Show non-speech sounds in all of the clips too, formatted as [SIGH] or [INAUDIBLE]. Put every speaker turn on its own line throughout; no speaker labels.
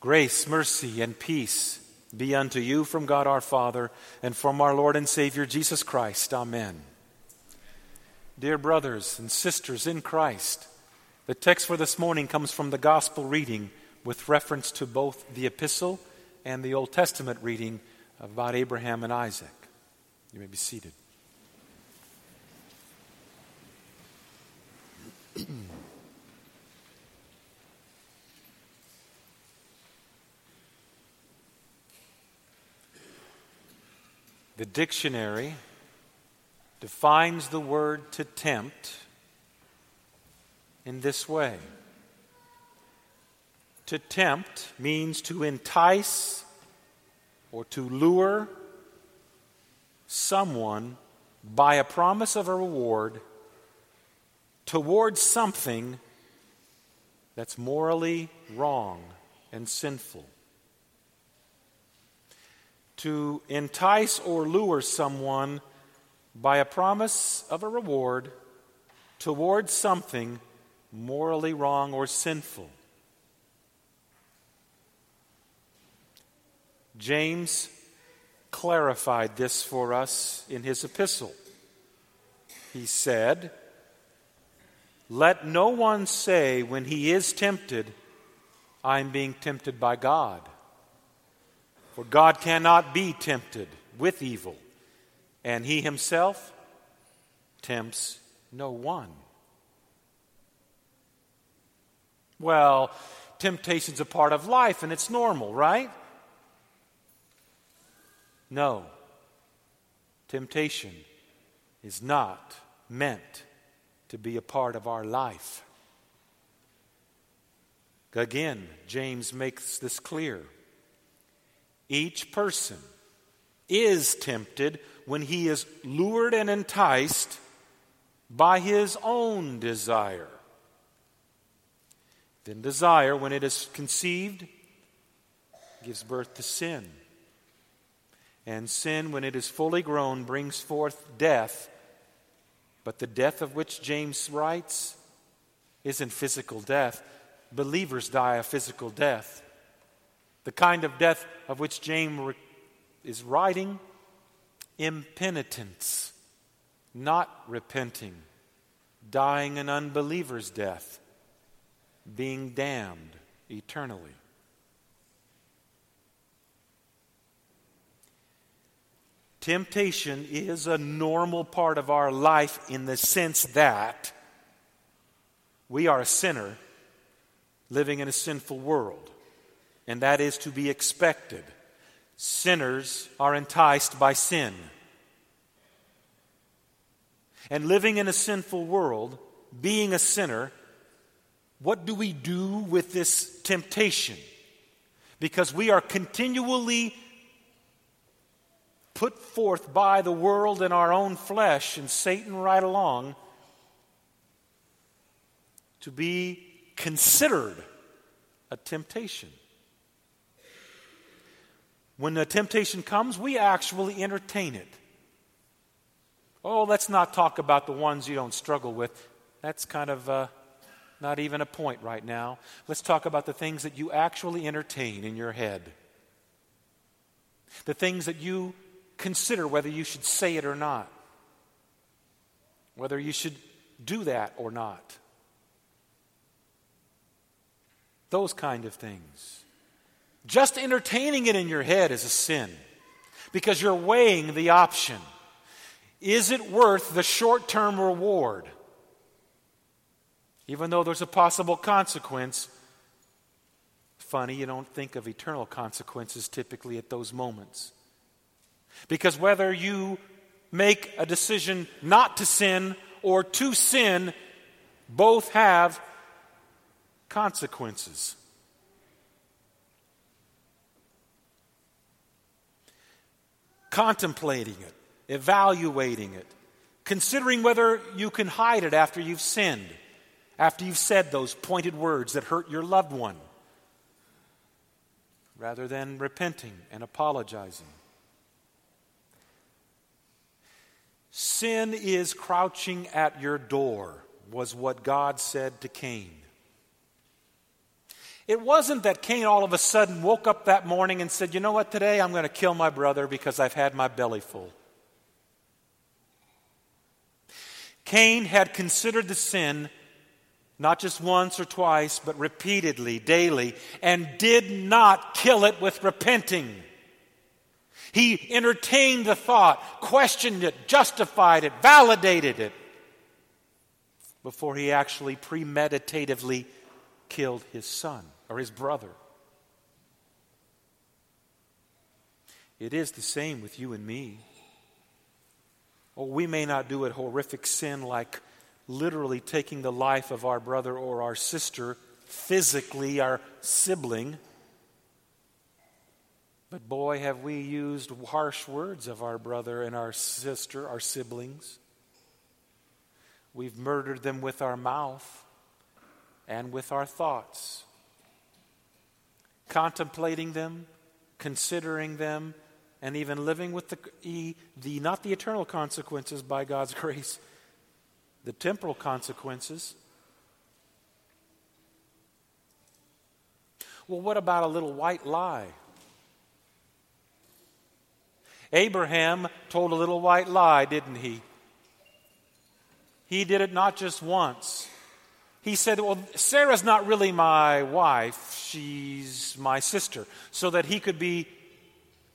Grace, mercy, and peace be unto you from God our Father and from our Lord and Savior Jesus Christ. Amen. Dear brothers and sisters in Christ, the text for this morning comes from the Gospel reading with reference to both the epistle and the Old Testament reading about Abraham and Isaac. You may be seated. [CLEARS THROAT] The dictionary defines the word to tempt in this way. To tempt means to entice or to lure someone by a promise of a reward towards something that's morally wrong and sinful to entice or lure someone by a promise of a reward towards something morally wrong or sinful. James clarified this for us in his epistle. He said, Let no one say when he is tempted, I'm being tempted by God. For God cannot be tempted with evil, and he himself tempts no one. Well, temptation's a part of life and it's normal, right? No. Temptation is not meant to be a part of our life. Again, James makes this clear. Each person is tempted when he is lured and enticed by his own desire. Then, desire, when it is conceived, gives birth to sin. And sin, when it is fully grown, brings forth death. But the death of which James writes isn't physical death. Believers die a physical death. The kind of death of which James is writing impenitence, not repenting, dying an unbeliever's death, being damned eternally. Temptation is a normal part of our life in the sense that we are a sinner living in a sinful world and that is to be expected. Sinners are enticed by sin. And living in a sinful world, being a sinner, what do we do with this temptation? Because we are continually put forth by the world and our own flesh and Satan right along to be considered a temptation. When the temptation comes, we actually entertain it. Oh, let's not talk about the ones you don't struggle with. That's kind of uh, not even a point right now. Let's talk about the things that you actually entertain in your head. The things that you consider whether you should say it or not, whether you should do that or not. Those kind of things. Just entertaining it in your head is a sin because you're weighing the option. Is it worth the short term reward? Even though there's a possible consequence, funny, you don't think of eternal consequences typically at those moments. Because whether you make a decision not to sin or to sin, both have consequences. Contemplating it, evaluating it, considering whether you can hide it after you've sinned, after you've said those pointed words that hurt your loved one, rather than repenting and apologizing. Sin is crouching at your door, was what God said to Cain. It wasn't that Cain all of a sudden woke up that morning and said, You know what, today I'm going to kill my brother because I've had my belly full. Cain had considered the sin not just once or twice, but repeatedly, daily, and did not kill it with repenting. He entertained the thought, questioned it, justified it, validated it before he actually premeditatively killed his son or his brother. It is the same with you and me. Oh, we may not do a horrific sin like literally taking the life of our brother or our sister, physically, our sibling. But boy, have we used harsh words of our brother and our sister, our siblings. We've murdered them with our mouth and with our thoughts. Contemplating them, considering them, and even living with the, the not the eternal consequences by God's [LAUGHS] grace, the temporal consequences. Well, what about a little white lie? Abraham told a little white lie, didn't he? He did it not just once. He said, Well, Sarah's not really my wife, she's my sister, so that he could be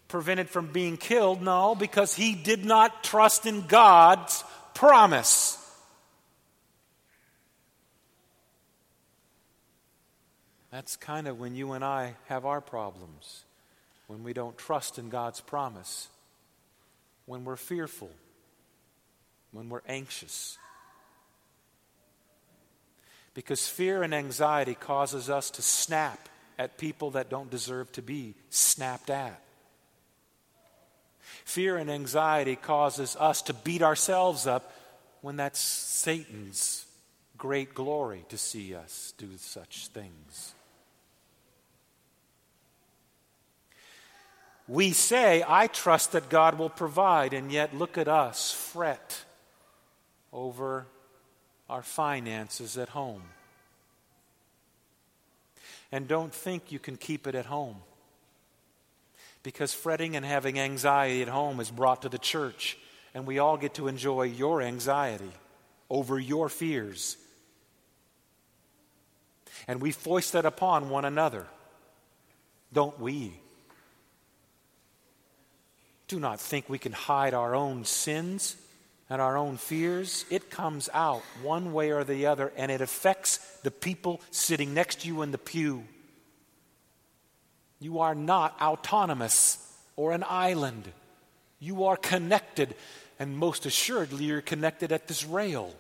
prevented from being killed. No, because he did not trust in God's promise. That's kind of when you and I have our problems, when we don't trust in God's promise, when we're fearful, when we're anxious. Because fear and anxiety causes us to snap at people that don't deserve to be snapped at. Fear and anxiety causes us to beat ourselves up when that's Satan's great glory to see us do such things. We say, I trust that God will provide, and yet look at us fret over our finances at home. And don't think you can keep it at home. Because fretting and having anxiety at home is brought to the church, and we all get to enjoy your anxiety over your fears. And we foist that upon one another, don't we? Do not think we can hide our own sins and our own fears. It comes out one way or the other, and it affects the people sitting next to you in the pew. You are not autonomous or an island. You are connected, and most assuredly, you're connected at this rail.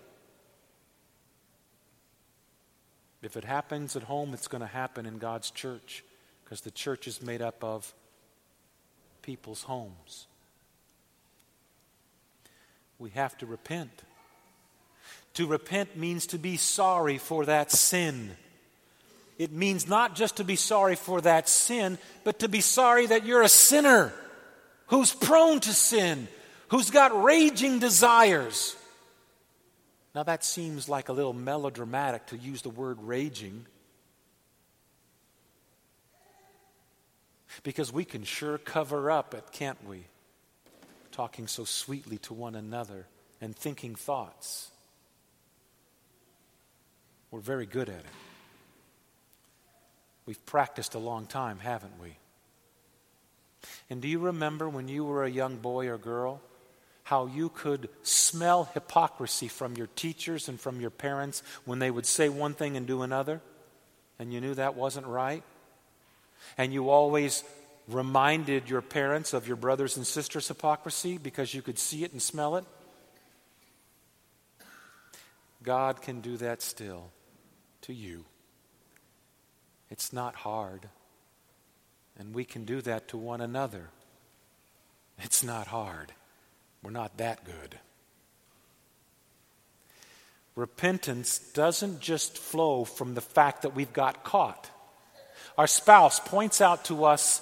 If it happens at home, it's going to happen in God's church because the church is made up of people's homes. We have to repent. To repent means to be sorry for that sin. It means not just to be sorry for that sin, but to be sorry that you're a sinner who's prone to sin, who's got raging desires. Now, that seems like a little melodramatic to use the word raging. Because we can sure cover up it, can't we? Talking so sweetly to one another and thinking thoughts. We're very good at it. We've practiced a long time, haven't we? And do you remember when you were a young boy or girl how you could smell hypocrisy from your teachers and from your parents when they would say one thing and do another? And you knew that wasn't right? and you always reminded your parents of your brothers and sisters' hypocrisy because you could see it and smell it? God can do that still to you. It's not hard. And we can do that to one another. It's not hard. We're not that good. Repentance doesn't just flow from the fact that we've got caught our spouse points out to us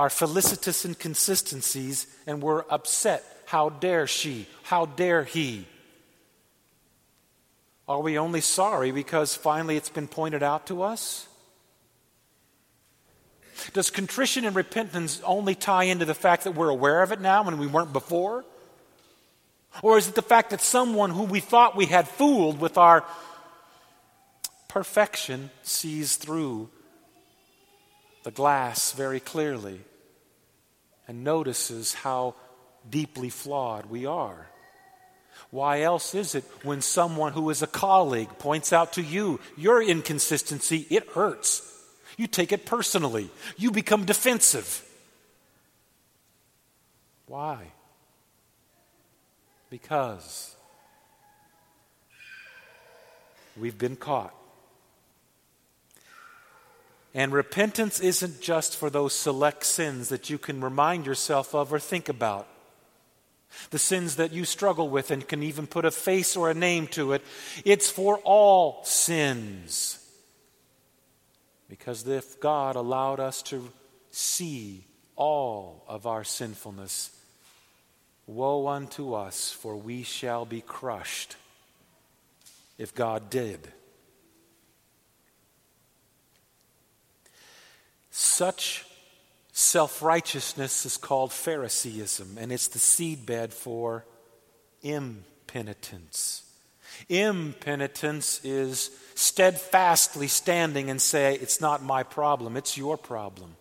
our felicitous inconsistencies and we're upset. How dare she? How dare he? Are we only sorry because finally it's been pointed out to us? Does contrition and repentance only tie into the fact that we're aware of it now when we weren't before? Or is it the fact that someone who we thought we had fooled with our perfection sees through the glass very clearly and notices how deeply flawed we are? Why else is it when someone who is a colleague points out to you your inconsistency, it hurts? You take it personally, you become defensive. Why? Because we've been caught. And repentance isn't just for those select sins that you can remind yourself of or think about the sins that you struggle with and can even put a face or a name to it. It's for all sins. Because if God allowed us to see all of our sinfulness, woe unto us, for we shall be crushed if God did. Such Self righteousness is called Phariseeism, and it's the seedbed for impenitence. Impenitence is steadfastly standing and say, It's not my problem, it's your problem.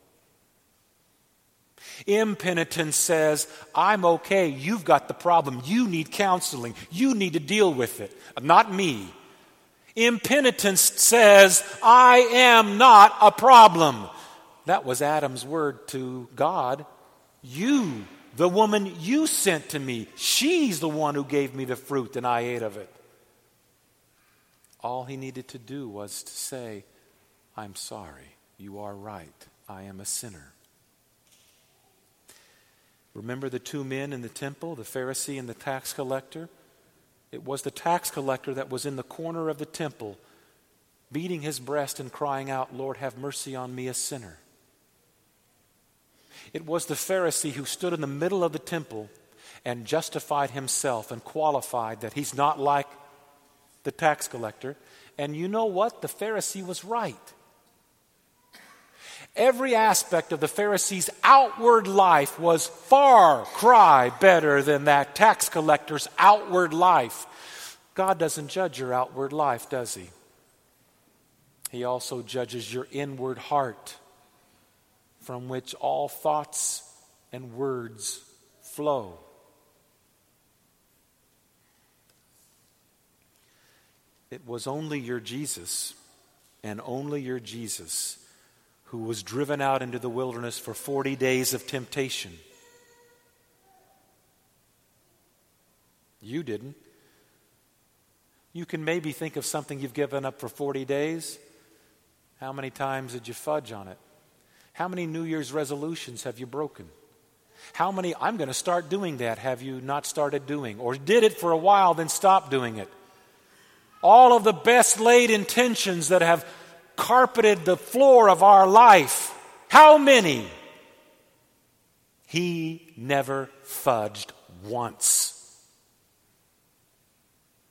Impenitence says, I'm okay, you've got the problem, you need counseling, you need to deal with it, not me. Impenitence says, I am not a problem. That was Adam's word to God. You, the woman you sent to me, she's the one who gave me the fruit and I ate of it. All he needed to do was to say, I'm sorry. You are right. I am a sinner. Remember the two men in the temple, the Pharisee and the tax collector? It was the tax collector that was in the corner of the temple, beating his breast and crying out, Lord, have mercy on me, a sinner. It was the Pharisee who stood in the middle of the temple and justified himself and qualified that he's not like the tax collector. And you know what? The Pharisee was right. Every aspect of the Pharisee's outward life was far cry better than that tax collector's outward life. God doesn't judge your outward life, does He? He also judges your inward heart from which all thoughts and words flow. It was only your Jesus, and only your Jesus, who was driven out into the wilderness for 40 days of temptation. You didn't. You can maybe think of something you've given up for 40 days. How many times did you fudge on it? How many New Year's resolutions have you broken? How many, I'm going to start doing that, have you not started doing? Or did it for a while, then stopped doing it? All of the best laid intentions that have carpeted the floor of our life, how many? He never fudged once.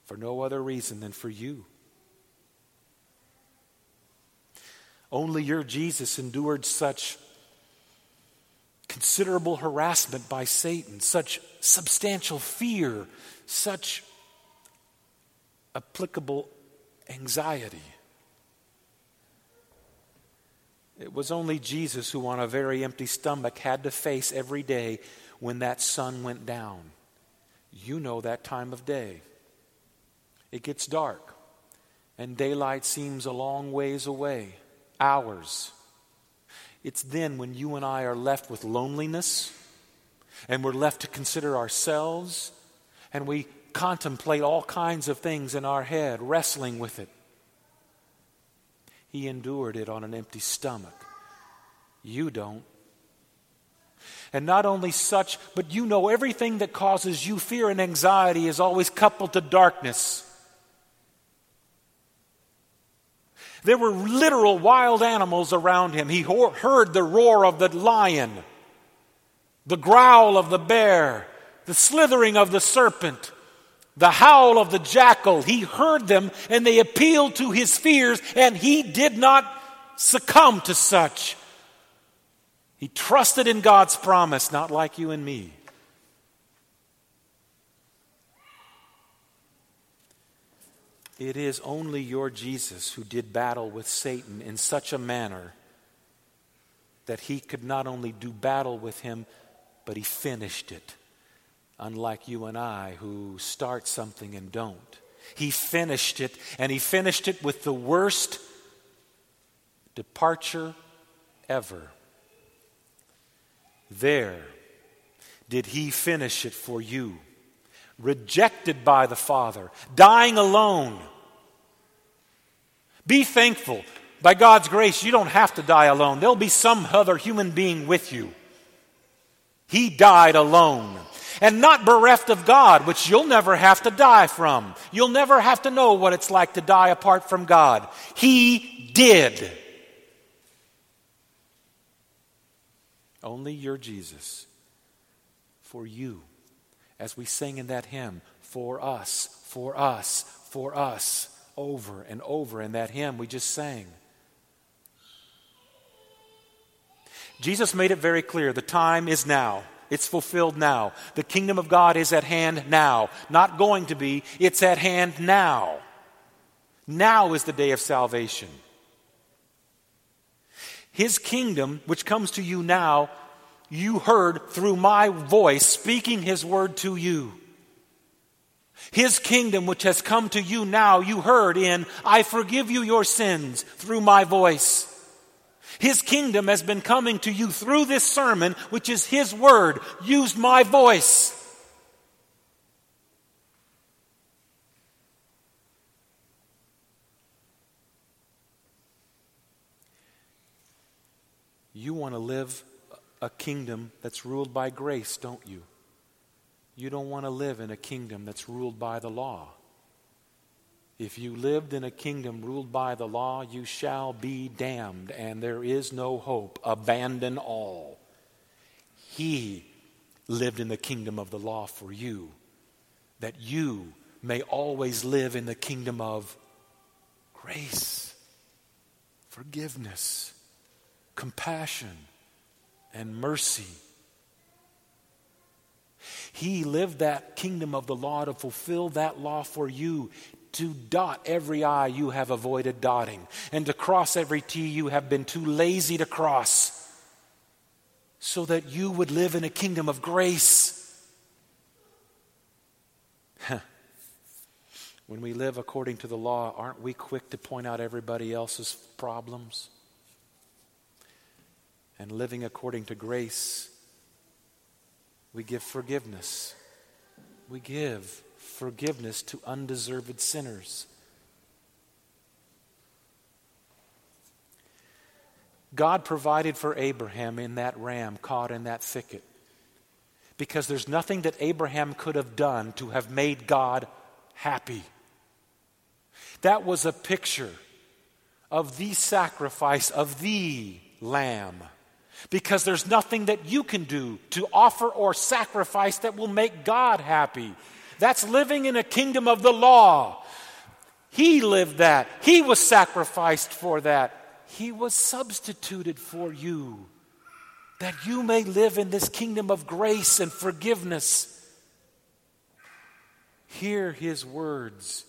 For no other reason than for you. Only your Jesus endured such considerable harassment by Satan, such substantial fear, such applicable anxiety. It was only Jesus who, on a very empty stomach, had to face every day when that sun went down. You know that time of day. It gets dark, and daylight seems a long ways away ours. It's then when you and I are left with loneliness and we're left to consider ourselves and we contemplate all kinds of things in our head, wrestling with it. He endured it on an empty stomach. You don't. And not only such, but you know everything that causes you fear and anxiety is always coupled to darkness. There were literal wild animals around him. He heard the roar of the lion, the growl of the bear, the slithering of the serpent, the howl of the jackal. He heard them and they appealed to his fears, and he did not succumb to such. He trusted in God's promise, not like you and me. It is only your Jesus who did battle with Satan in such a manner that he could not only do battle with him, but he finished it. Unlike you and I, who start something and don't. He finished it, and he finished it with the worst departure ever. There did he finish it for you rejected by the Father, dying alone. Be thankful. By God's grace, you don't have to die alone. There'll be some other human being with you. He died alone. And not bereft of God, which you'll never have to die from. You'll never have to know what it's like to die apart from God. He did. Only your Jesus for you as we sing in that hymn, for us, for us, for us, over and over in that hymn we just sang. Jesus made it very clear the time is now. It's fulfilled now. The kingdom of God is at hand now. Not going to be, it's at hand now. Now is the day of salvation. His kingdom, which comes to you now, you heard through my voice speaking his word to you. His kingdom, which has come to you now, you heard in, I forgive you your sins through my voice. His kingdom has been coming to you through this sermon, which is His word, used my voice. You want to live a kingdom that's ruled by grace, don't you? You don't want to live in a kingdom that's ruled by the law. If you lived in a kingdom ruled by the law, you shall be damned, and there is no hope. Abandon all. He lived in the kingdom of the law for you, that you may always live in the kingdom of grace, forgiveness, compassion and mercy. He lived that kingdom of the law to fulfill that law for you, to dot every I you have avoided dotting, and to cross every T you have been too lazy to cross, so that you would live in a kingdom of grace. when we live according to the law, aren't we quick to point out everybody else's problems? And living according to grace, we give forgiveness. We give forgiveness to undeserved sinners. God provided for Abraham in that ram caught in that thicket because there's nothing that Abraham could have done to have made God happy. That was a picture of the sacrifice of the lamb because there's nothing that you can do to offer or sacrifice that will make God happy. That's living in a kingdom of the law. He lived that. He was sacrificed for that. He was substituted for you that you may live in this kingdom of grace and forgiveness. Hear his words.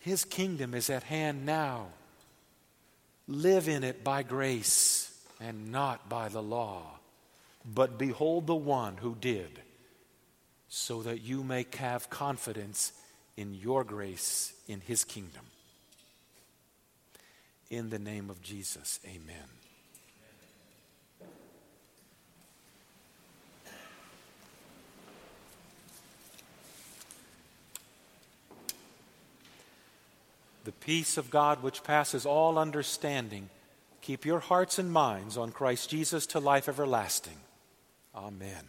His kingdom is at hand now. Live in it by grace and not by the law. But behold the one who did, so that you may have confidence in your grace in his kingdom. In the name of Jesus, amen. The peace of God, which passes all understanding, Keep your hearts and minds on Christ Jesus to life everlasting. Amen.